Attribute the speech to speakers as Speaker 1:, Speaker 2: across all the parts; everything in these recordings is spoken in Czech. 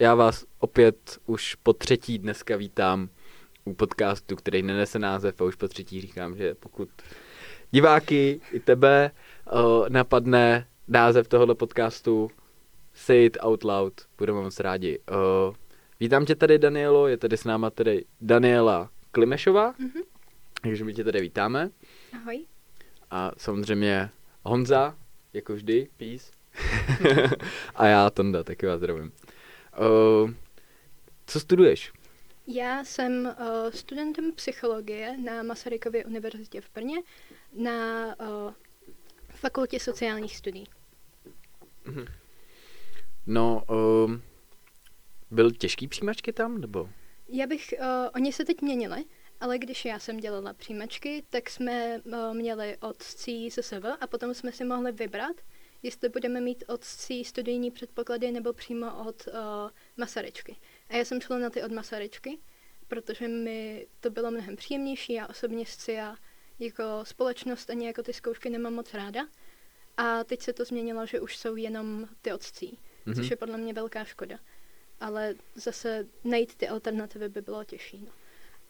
Speaker 1: já vás opět už po třetí dneska vítám u podcastu, který nenese název a už po třetí říkám, že pokud diváky i tebe uh, napadne název tohoto podcastu, say it out loud, budeme moc rádi. Uh, vítám tě tady, Danielo, je tady s náma tady Daniela Klimešová, mm-hmm. takže my tě tady vítáme.
Speaker 2: Ahoj.
Speaker 1: A samozřejmě Honza, jako vždy, peace. a já, Tonda, taky vás zdravím. Uh, co studuješ?
Speaker 2: Já jsem uh, studentem psychologie na Masarykově univerzitě v Brně na uh, fakultě sociálních studií.
Speaker 1: Mhm. No, uh, byl těžký přijímačky tam, nebo?
Speaker 2: Já bych, uh, oni se teď měnili, ale když já jsem dělala přijímačky, tak jsme uh, měli od CSSV a potom jsme si mohli vybrat, jestli budeme mít od C studijní předpoklady nebo přímo od uh, Masaryčky. A já jsem šla na ty od Masaryčky, protože mi to bylo mnohem příjemnější. Já osobně SCIA jako společnost ani jako ty zkoušky nemám moc ráda. A teď se to změnilo, že už jsou jenom ty odcí, mm-hmm. což je podle mě velká škoda. Ale zase najít ty alternativy by bylo těžší. No.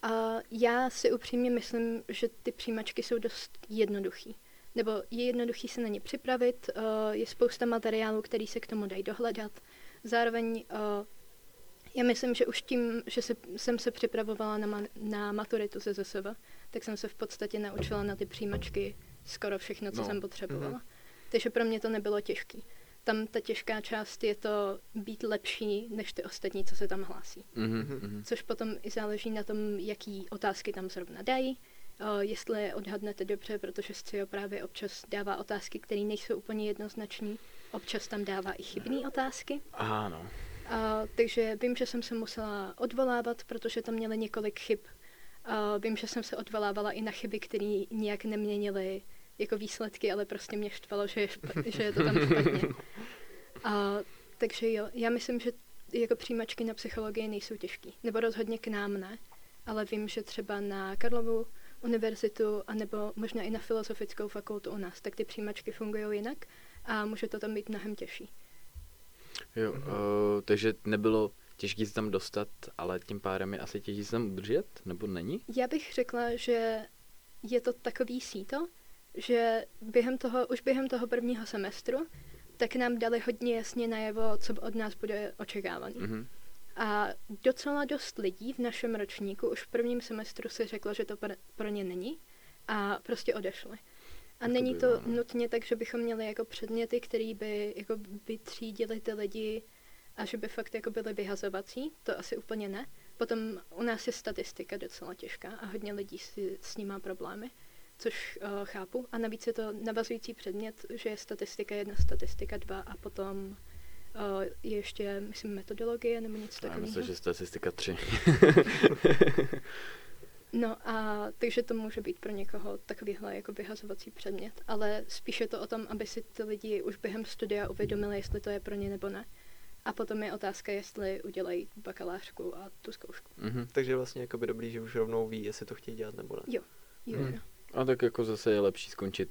Speaker 2: A já si upřímně myslím, že ty přijímačky jsou dost jednoduchý. Nebo je jednoduchý se na ně připravit, uh, je spousta materiálů, který se k tomu dají dohledat. Zároveň uh, já myslím, že už tím, že se, jsem se připravovala na, ma, na maturitu ze ZSV, tak jsem se v podstatě naučila na ty přijímačky skoro všechno, co no. jsem potřebovala. Mm-hmm. Takže pro mě to nebylo těžké. Tam ta těžká část je to být lepší než ty ostatní, co se tam hlásí. Mm-hmm. Což potom i záleží na tom, jaký otázky tam zrovna dají, jestli je odhadnete dobře, protože SCIO právě občas dává otázky, které nejsou úplně jednoznačné. Občas tam dává i chybné otázky.
Speaker 1: Ano.
Speaker 2: A, takže vím, že jsem se musela odvolávat, protože tam měli několik chyb. A, vím, že jsem se odvolávala i na chyby, které nějak neměnily jako výsledky, ale prostě mě štvalo, že je, špa- že je to tam špatně. A, takže jo, já myslím, že jako přijímačky na psychologii nejsou těžký. Nebo rozhodně k nám ne. Ale vím, že třeba na Karlovu univerzitu, anebo možná i na filozofickou fakultu u nás, tak ty přijímačky fungují jinak a může to tam být mnohem těžší.
Speaker 1: Jo, uh, takže nebylo těžké se tam dostat, ale tím pádem je asi těžké se tam udržet, nebo není?
Speaker 2: Já bych řekla, že je to takový síto, že během toho, už během toho prvního semestru, tak nám dali hodně jasně najevo, co od nás bude očekávaný. Mm-hmm. A docela dost lidí v našem ročníku už v prvním semestru si řeklo, že to pro ně není a prostě odešli. A to není to no. nutně tak, že bychom měli jako předměty, které by jako vytřídili ty lidi a že by fakt jako byly vyhazovací, to asi úplně ne. Potom u nás je statistika docela těžká a hodně lidí si s ní má problémy, což uh, chápu. A navíc je to navazující předmět, že je statistika jedna, statistika dva a potom uh, je ještě, myslím, metodologie nebo něco takového. Já
Speaker 1: myslím, že statistika tři.
Speaker 2: No a takže to může být pro někoho takovýhle jako vyhazovací předmět, ale spíše to o tom, aby si ty lidi už během studia uvědomili, jestli to je pro ně nebo ne. A potom je otázka, jestli udělají bakalářku a tu zkoušku.
Speaker 3: Mm-hmm. Takže vlastně jako by dobrý, že už rovnou ví, jestli to chtějí dělat nebo ne.
Speaker 2: Jo, jo, mm. jo.
Speaker 1: A tak jako zase je lepší skončit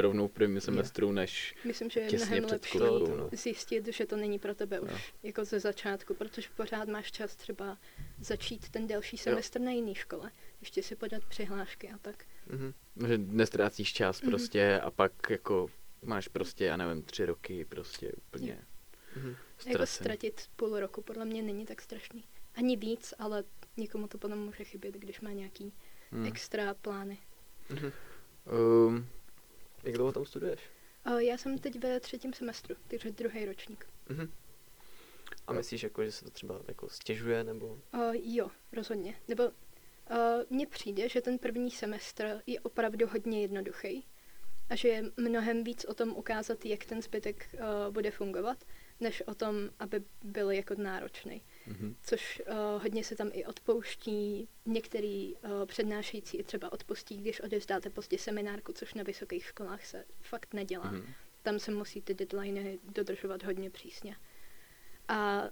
Speaker 1: rovnou v prvním semestru, než
Speaker 2: Myslím, že je mnohem lepší no. zjistit, že to není pro tebe už no. jako ze začátku, protože pořád máš čas třeba začít ten další semestr jo. na jiné škole, ještě si podat přihlášky a tak.
Speaker 1: Mm-hmm. Že nestrácíš čas mm-hmm. prostě a pak jako máš prostě, já nevím, tři roky prostě úplně
Speaker 2: mm-hmm. Jako ztratit půl roku podle mě není tak strašný. Ani víc, ale někomu to potom může chybět, když má nějaký mm. extra plány. Mm-hmm.
Speaker 3: Um, jak dlouho tam studuješ?
Speaker 2: Uh, já jsem teď ve třetím semestru, takže druhý ročník. Uh-huh.
Speaker 3: A myslíš, jako, že se to třeba jako stěžuje, nebo?
Speaker 2: Uh, jo, rozhodně. Nebo uh, mně přijde, že ten první semestr je opravdu hodně jednoduchý a že je mnohem víc o tom ukázat, jak ten zbytek uh, bude fungovat, než o tom, aby byl jako náročný. Mm-hmm. Což uh, hodně se tam i odpouští. Některý uh, přednášející i třeba odpustí, když odevzdáte pozdě seminárku, což na vysokých školách se fakt nedělá. Mm-hmm. Tam se musí ty deadliny dodržovat hodně přísně. A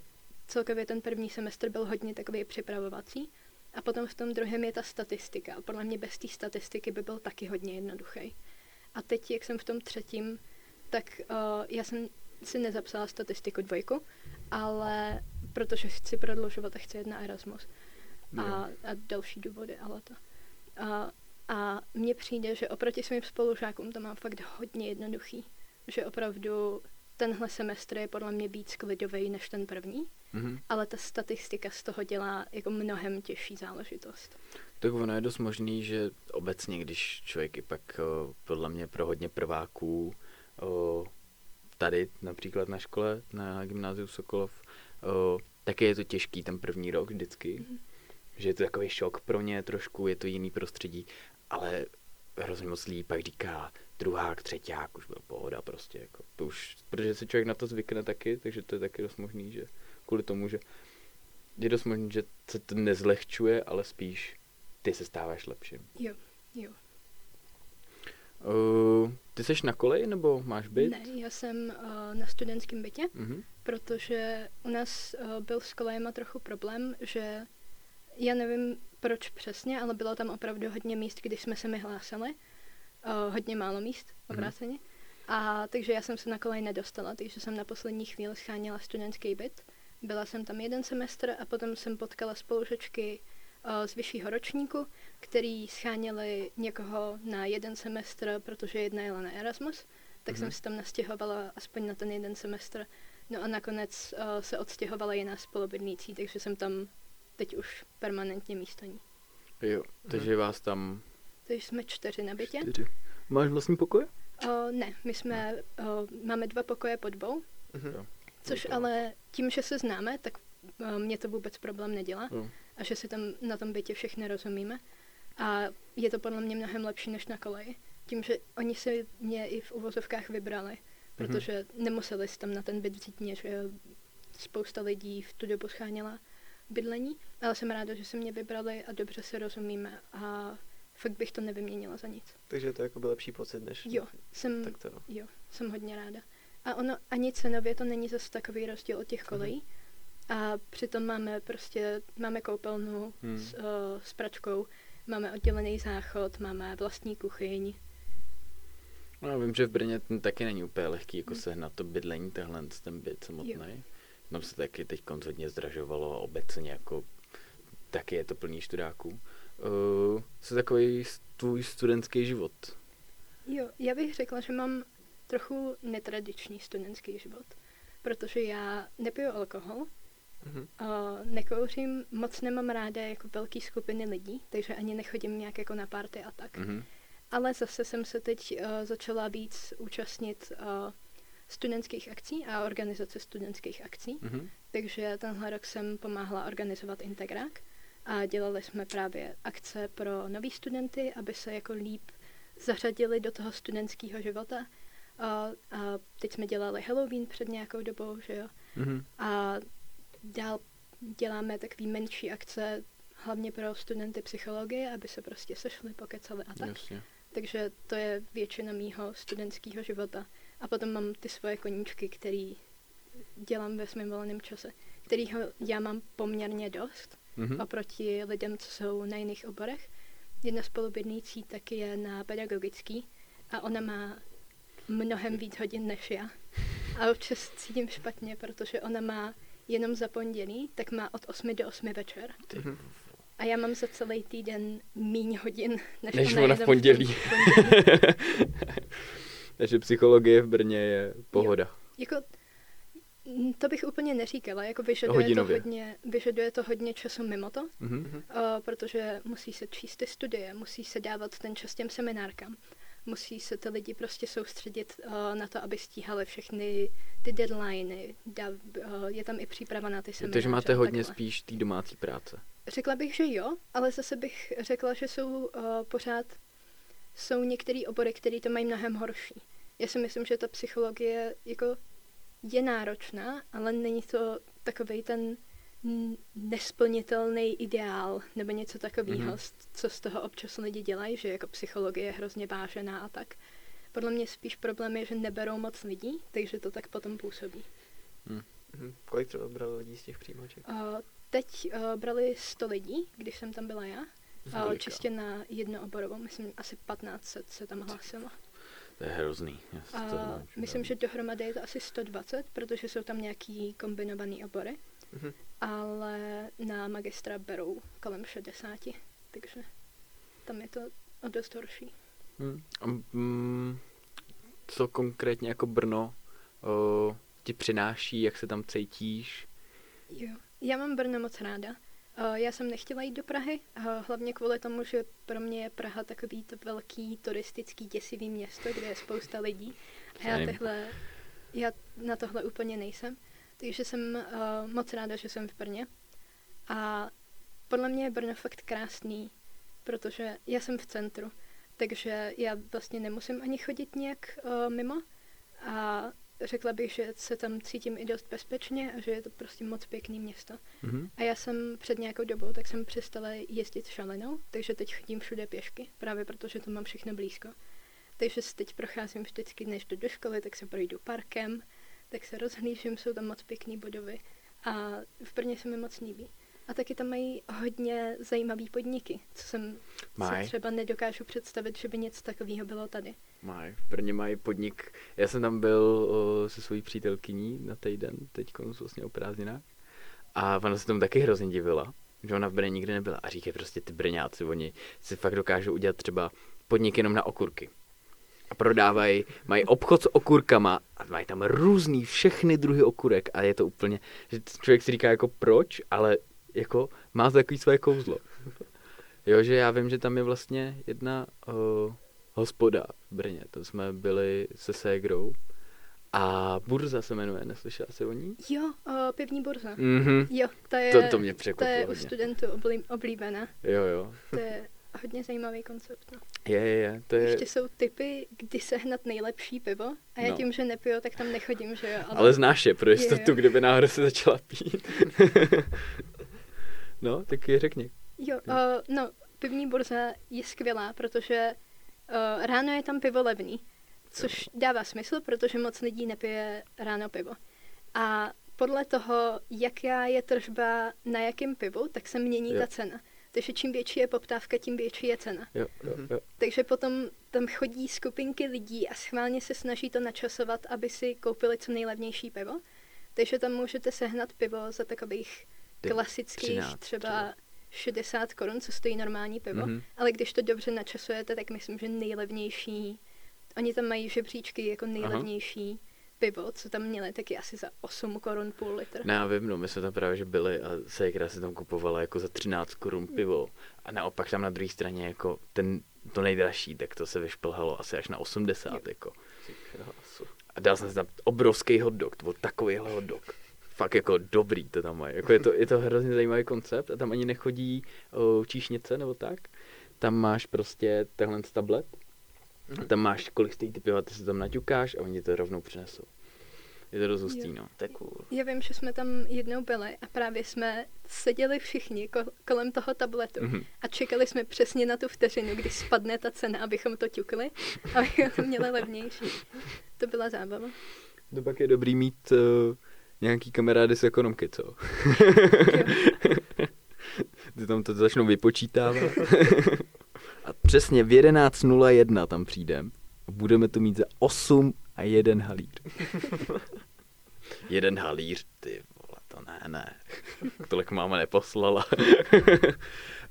Speaker 2: celkově ten první semestr byl hodně takový připravovací. A potom v tom druhém je ta statistika. A podle mě bez té statistiky by byl taky hodně jednoduchý. A teď, jak jsem v tom třetím, tak uh, já jsem si nezapsala statistiku dvojku, ale protože chci prodlužovat a chci jet na Erasmus. A, a další důvody, ale to. A, a mně přijde, že oproti svým spolužákům to mám fakt hodně jednoduchý. Že opravdu tenhle semestr je podle mě víc klidový než ten první,
Speaker 1: Mhm.
Speaker 2: ale ta statistika z toho dělá jako mnohem těžší záležitost.
Speaker 1: Tak ono je dost možný, že obecně, když člověk i pak o, podle mě pro hodně prváků o, tady například na škole, na gymnáziu Sokolov, o, taky je to těžký ten první rok vždycky,
Speaker 2: Mhm.
Speaker 1: že je to takový šok pro ně trošku, je to jiný prostředí, ale hrozně moc lidí pak říká druhák, třeťák, už byl pohoda prostě, jako, to už, protože se člověk na to zvykne taky, takže to je taky dost možný, že kvůli tomu, že je dost možný, že se to nezlehčuje, ale spíš ty se stáváš lepším.
Speaker 2: Jo, jo.
Speaker 1: Uh, ty jsi na koleji nebo máš byt?
Speaker 2: Ne, já jsem uh, na studentském bytě,
Speaker 1: Mhm.
Speaker 2: protože u nás uh, byl s kolejema trochu problém, že já nevím proč přesně, ale bylo tam opravdu hodně míst, když jsme se mi hlásili. Uh, hodně málo míst, obráceně. A takže já jsem se na kolej nedostala, takže jsem na poslední chvíli scháněla studentský byt. Byla jsem tam jeden semestr a potom jsem potkala spolužačky uh, z vyššího ročníku, který scháněli někoho na jeden semestr, protože jedna jela na Erasmus, tak
Speaker 1: Mhm.
Speaker 2: jsem se tam nastěhovala aspoň na ten jeden semestr. No a nakonec uh, se odstěhovala jiná spolubydlící, takže jsem tam teď už permanentně místo ní.
Speaker 1: Jo, takže vás tam
Speaker 2: Takže jsme čtyři na bytě.
Speaker 1: čtyři. Máš vlastní pokoj?
Speaker 2: Uh, ne, my jsme, uh, máme dva pokoje pod dvou,
Speaker 3: Mhm.
Speaker 1: Jo.
Speaker 2: což ale tím, že se známe, tak mě to vůbec problém nedělá
Speaker 1: Jo.
Speaker 2: a že si tam na tom bytě všichni rozumíme. A je to podle mě mnohem lepší než na koleji. Tím, že oni si mě i v uvozovkách vybrali, protože nemuseli si tam na ten byt vzít mě, že spousta lidí v tu dobu scháněla bydlení, ale jsem ráda, že se mě vybrali a dobře se rozumíme a fakt bych to nevyměnila za nic.
Speaker 3: Takže to jako byl lepší pocit, než...
Speaker 2: Jo, jsem,
Speaker 3: Tak to no.
Speaker 2: jo, jsem hodně ráda. A ono ani cenově to není zase takový rozdíl od těch kolejí. A přitom máme prostě, máme koupelnu
Speaker 1: Hmm.
Speaker 2: s, uh, s pračkou, máme oddělený záchod, máme vlastní kuchyň.
Speaker 1: No, já vím, že v Brně ten taky není úplně lehký, jako
Speaker 2: Hmm.
Speaker 1: sehnat to bydlení, tenhle ten byt samotný. Tam se taky teď hodně zdražovalo a obecně jako taky je to plný študáků. Uh, co takový s- tvůj studentský život?
Speaker 2: Jo, já bych řekla, že mám trochu netradiční studentský život, protože já nepiju alkohol,
Speaker 3: Mhm.
Speaker 2: uh, nekouřím, moc nemám ráda jako velký skupiny lidí, takže ani nechodím nějak jako na party a tak.
Speaker 1: Mhm.
Speaker 2: Ale zase jsem se teď uh, začala víc účastnit uh, studentských akcí a organizace studentských akcí.
Speaker 1: Mhm.
Speaker 2: Takže tenhle rok jsem pomáhala organizovat Integrák a dělali jsme právě akce pro nový studenty, aby se jako líp zařadili do toho studentského života. A, a teď jsme dělali Halloween před nějakou dobou, že jo.
Speaker 1: Mhm.
Speaker 2: A dál děláme takový menší akce, hlavně pro studenty psychologie, aby se prostě sešli, pokecali a tak.
Speaker 1: Jasně.
Speaker 2: Takže to je většina mýho studentského života. A potom mám ty svoje koníčky, který dělám ve svém volném čase, kterýho já mám poměrně dost
Speaker 1: Mhm.
Speaker 2: oproti lidem, co jsou na jiných oborech. Jedna spolubydlící taky je na pedagogický a ona má mnohem víc hodin než já. A občas cítím špatně, protože ona má jenom za pondělí, tak má od 8 do 8 večer.
Speaker 1: Ty.
Speaker 3: Mhm.
Speaker 2: A já mám za celý týden míň hodin, než,
Speaker 1: Než
Speaker 2: ona,
Speaker 1: ona v pondělí.
Speaker 2: tom pondělí.
Speaker 1: Takže psychologie v Brně je pohoda.
Speaker 2: Jako, mm, to bych úplně neříkala, jako vyžaduje to,
Speaker 1: Hodinově.
Speaker 2: hodně, vyžaduje to hodně času mimo to,
Speaker 1: Mhm.
Speaker 2: uh, protože musí se číst ty studie, musí se dávat ten čas těm seminárkám, musí se ty lidi prostě soustředit uh, na to, aby stíhali všechny ty deadliny, dá, uh, je tam i příprava na ty semináře.
Speaker 1: Takže máte hodně
Speaker 2: takhle.
Speaker 1: spíš té domácí práce.
Speaker 2: Řekla bych, že jo, ale zase bych řekla, že jsou uh, pořád jsou některé obory, které to mají mnohem horší. Já si myslím, že ta psychologie jako je náročná, ale není to takový ten nesplnitelný ideál nebo něco takového,
Speaker 1: Mhm.
Speaker 2: mm-hmm. co z toho občas lidi dělají, že jako psychologie je hrozně vážená a tak. Podle mě spíš problém je, že neberou moc lidí, takže to tak potom působí.
Speaker 3: Mhm. Kolik třeba brali lidí z těch přijímaček?
Speaker 2: Uh, teď uh, brali 100 lidí, když jsem tam byla já. Uh, čistě na jednu oborovou, myslím asi 1500 se tam hlásilo.
Speaker 1: To je hrozný. Já si to
Speaker 2: myslím, že dohromady je to asi 120, protože jsou tam nějaký kombinované obory.
Speaker 3: Mhm.
Speaker 2: Ale na magistra berou kolem 60, takže tam je to o dost horší.
Speaker 1: Hmm. Mm, co konkrétně jako Brno o, ti přináší, jak se tam cítíš?
Speaker 2: Jo. Já mám Brno moc ráda. Uh, já jsem nechtěla jít do Prahy, uh, hlavně kvůli tomu, že pro mě je Praha takový to velký turistický děsivý město, kde je spousta lidí. A já,
Speaker 1: Same.
Speaker 2: tehle, já na tohle úplně nejsem. Takže jsem uh, moc ráda, že jsem v Brně. A podle mě je Brno fakt krásný, protože já jsem v centru, takže já vlastně nemusím ani chodit nějak uh, mimo. A řekla bych, že se tam cítím i dost bezpečně a že je to prostě moc pěkný město.
Speaker 1: Mhm.
Speaker 2: A já jsem před nějakou dobou, tak jsem přestala jezdit šalenou, takže teď chodím všude pěšky, právě protože to mám všechno blízko. Takže se teď procházím vždycky, než jdu do školy, tak se projdu parkem, tak se rozhlížím, jsou tam moc pěkný budovy a v Brně se mi moc líbí. A taky tam mají hodně zajímavý podniky, co jsem
Speaker 1: Maj.
Speaker 2: si třeba nedokážu představit, že by něco takového bylo tady.
Speaker 1: Mají, v Brně mají podnik. Já jsem tam byl o, se svojí přítelkyní na týden, teď vlastně o prázdninách. A ona se tomu taky hrozně divila, že ona v Brně nikdy nebyla. A říkají prostě ty Brňáci, oni si fakt dokážou udělat třeba podnik jenom na okurky. A prodávají, mají obchod s okurkama a mají tam různý všechny druhy okurek a je to úplně, že člověk si říká jako proč, ale jako má to takový své kouzlo. Jo, že já vím, že tam je vlastně jedna uh, hospoda v Brně, to jsme byli se ségrou a Burza se jmenuje, neslyšela jsi o ní?
Speaker 2: Jo, o, pivní burza.
Speaker 1: Mhm.
Speaker 2: Jo, to je,
Speaker 1: To, to mě
Speaker 2: to je u studentů oblí, oblíbená.
Speaker 1: Jo, jo.
Speaker 2: To je hodně zajímavý koncept. No.
Speaker 1: Je, je, je. To je,
Speaker 2: Ještě jsou typy, kdy sehnat nejlepší pivo a já
Speaker 1: No.
Speaker 2: tím, že nepiju, tak tam nechodím, že jo.
Speaker 1: ale znáš je pro jistotu,
Speaker 2: jo.
Speaker 1: kdyby náhodou se začala pít. no, tak je řekni.
Speaker 2: Jo, uh, no, pivní burza je skvělá, protože uh, ráno je tam pivo levný, což dává smysl, protože moc lidí nepije ráno pivo. A podle toho, jaká je tržba na jakém pivu, tak se mění
Speaker 1: Jo.
Speaker 2: ta cena. Takže čím větší je poptávka, tím větší je cena.
Speaker 1: Jo, jo,
Speaker 3: Mhm.
Speaker 1: jo.
Speaker 2: Takže potom tam chodí skupinky lidí a schválně se snaží to načasovat, aby si koupili co nejlevnější pivo. Takže tam můžete sehnat pivo za takových
Speaker 1: Ty
Speaker 2: klasických
Speaker 1: 13
Speaker 2: třeba 60 korun, co stojí normální pivo.
Speaker 1: Mhm.
Speaker 2: Ale když to dobře načasujete, tak myslím, že nejlevnější, oni tam mají žebříčky jako nejlevnější pivo, co tam měli, taky asi za 8 korun půl litr.
Speaker 1: Ne, já vím, no, my jsme tam právě že byli a ségra si tam kupovala jako za 13 korun pivo. A naopak tam na druhé straně jako ten, to nejdražší, tak to se vyšplhalo asi až na 80,
Speaker 2: Jo.
Speaker 1: jako. A dal jsem si tam obrovský hot dog, to byl takovýhle hot dog. Fakt jako dobrý to tam mají. Jako je, to, je to hrozně zajímavý koncept a tam ani nechodí o, číšnice nebo tak. Tam máš prostě tenhle tablet. A tam máš, kolik stojí ty piva, ty se tam naťukáš a oni to rovnou přinesou. Je to dost hustý,
Speaker 2: Jo.
Speaker 1: no.
Speaker 3: To je cool.
Speaker 2: Já vím, že jsme tam jednou byli a právě jsme seděli všichni ko- kolem toho tabletu
Speaker 1: Mhm.
Speaker 2: a čekali jsme přesně na tu vteřinu, kdy spadne ta cena, abychom to ťukli, abychom to měli levnější. To byla zábava.
Speaker 1: To pak je dobrý mít uh, nějaký kamarády z ekonomky, co? Ty tam to začnou vypočítávat. a přesně v 11.01 tam přijdem. a Budeme to mít za 8 a jeden halíř. Jeden halíř, ty vole, to ne, ne. Tolik máma neposlala.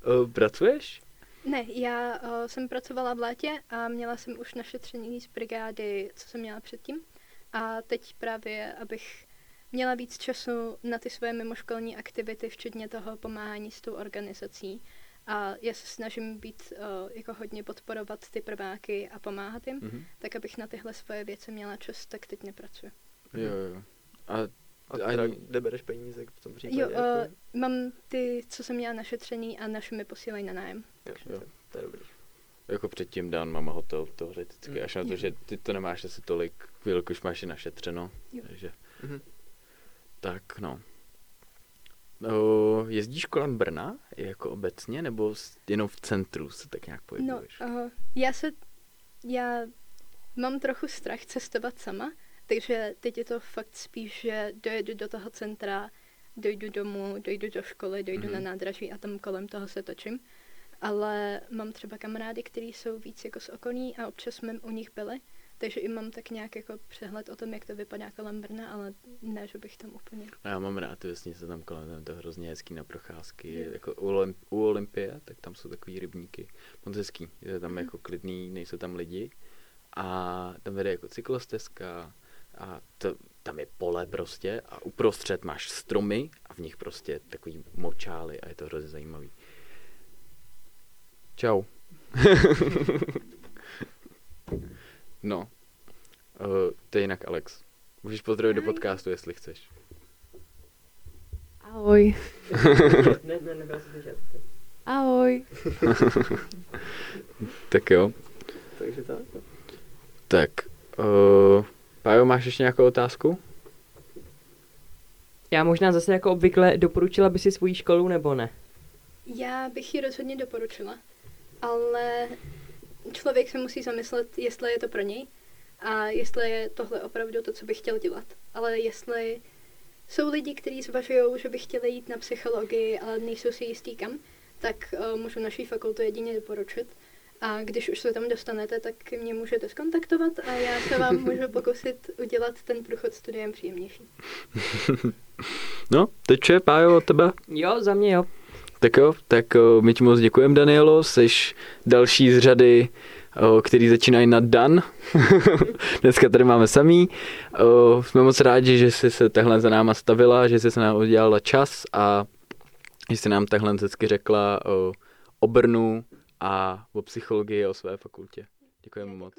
Speaker 1: Eh, Pracuješ?
Speaker 2: Ne, já uh, jsem pracovala v létě a měla jsem už našetřený z brigády, co jsem měla předtím. A teď právě, abych měla víc času na ty své mimoškolní aktivity, včetně toho pomáhání s tou organizací. A já se snažím být uh, jako hodně podporovat ty prváky a pomáhat jim,
Speaker 1: Mhm.
Speaker 2: tak abych na tyhle svoje věci měla čas, tak teď nepracuji.
Speaker 1: Jo, jo. A,
Speaker 3: A
Speaker 1: ani-
Speaker 3: teda, kde bereš peníze v tom případě?
Speaker 2: Jo,
Speaker 3: jako?
Speaker 2: uh, mám ty, co jsem měla našetřený a naše mi posílají na nájem.
Speaker 3: jo,
Speaker 1: jo.
Speaker 3: To, to je dobrý.
Speaker 1: Jako předtím dán mama hotel teoreticky,
Speaker 3: Mm.
Speaker 1: až na to,
Speaker 2: Jo.
Speaker 1: že ty to nemáš asi tolik, jelikož máš je našetřeno.
Speaker 2: Jo.
Speaker 1: Takže,
Speaker 3: Mhm.
Speaker 1: tak no. O, jezdíš kolem Brna jako obecně, nebo jenom v centru se tak nějak
Speaker 2: No,
Speaker 1: pohybuješ?
Speaker 2: uh, já se, já mám trochu strach cestovat sama, takže teď je to fakt spíš, že dojedu do toho centra, dojdu domů, dojdu do školy, dojdu
Speaker 1: Mhm.
Speaker 2: na nádraží a tam kolem toho se točím. Ale mám třeba kamarády, kteří jsou víc jako z okolí a občas jsme u nich byli takže i mám tak nějak jako přehled o tom, jak to vypadá kolem Brna, ale ne, že bych tam úplně...
Speaker 1: A já mám rád ty vesnice tam kolem, tam je to hrozně hezký na procházky,
Speaker 2: Jo.
Speaker 1: jako u, Olymp- u Olympie, tak tam jsou takový rybníky, moc hezký, je tam jako klidný, nejsou tam lidi a tam vede jako cyklostezka a to, tam je pole prostě a uprostřed máš stromy a v nich prostě takový močály a je to hrozně zajímavý. Čau. no, uh, to je jinak Alex. Můžeš pozdravit do podcastu, jestli chceš.
Speaker 4: Ahoj.
Speaker 3: ne, ne, nebyl jsem slyšet.
Speaker 4: Ahoj.
Speaker 1: Tak jo.
Speaker 3: Takže tak.
Speaker 1: Tak, uh, Pájo, máš ještě nějakou otázku?
Speaker 4: Já možná zase jako obvykle doporučila by si svoji školu nebo ne?
Speaker 2: Já bych ji rozhodně doporučila, ale člověk se musí zamyslet, jestli je to pro něj a jestli je tohle opravdu to, co bych chtěl dělat. Ale jestli jsou lidi, kteří zvažují, že by chtěli jít na psychologii, ale nejsou si jistý kam, tak uh, můžu naší fakultu jedině doporučit. A když už se tam dostanete, tak mě můžete skontaktovat a já se vám můžu pokusit udělat ten průchod studiem příjemnější.
Speaker 1: No, teď je Pájo od tebe.
Speaker 4: Jo, za mě jo.
Speaker 1: Tak jo, tak uh, my ti moc děkujeme, Danielo, jsi další z řady, uh, který začínají na Dan. Dneska tady máme samý. Uh, jsme moc rádi, že jsi se takhle za náma stavila, že jsi se nám udělala čas a že jsi nám takhle vždycky řekla uh, o Brnu a o psychologii a o své fakultě. Děkujeme moc.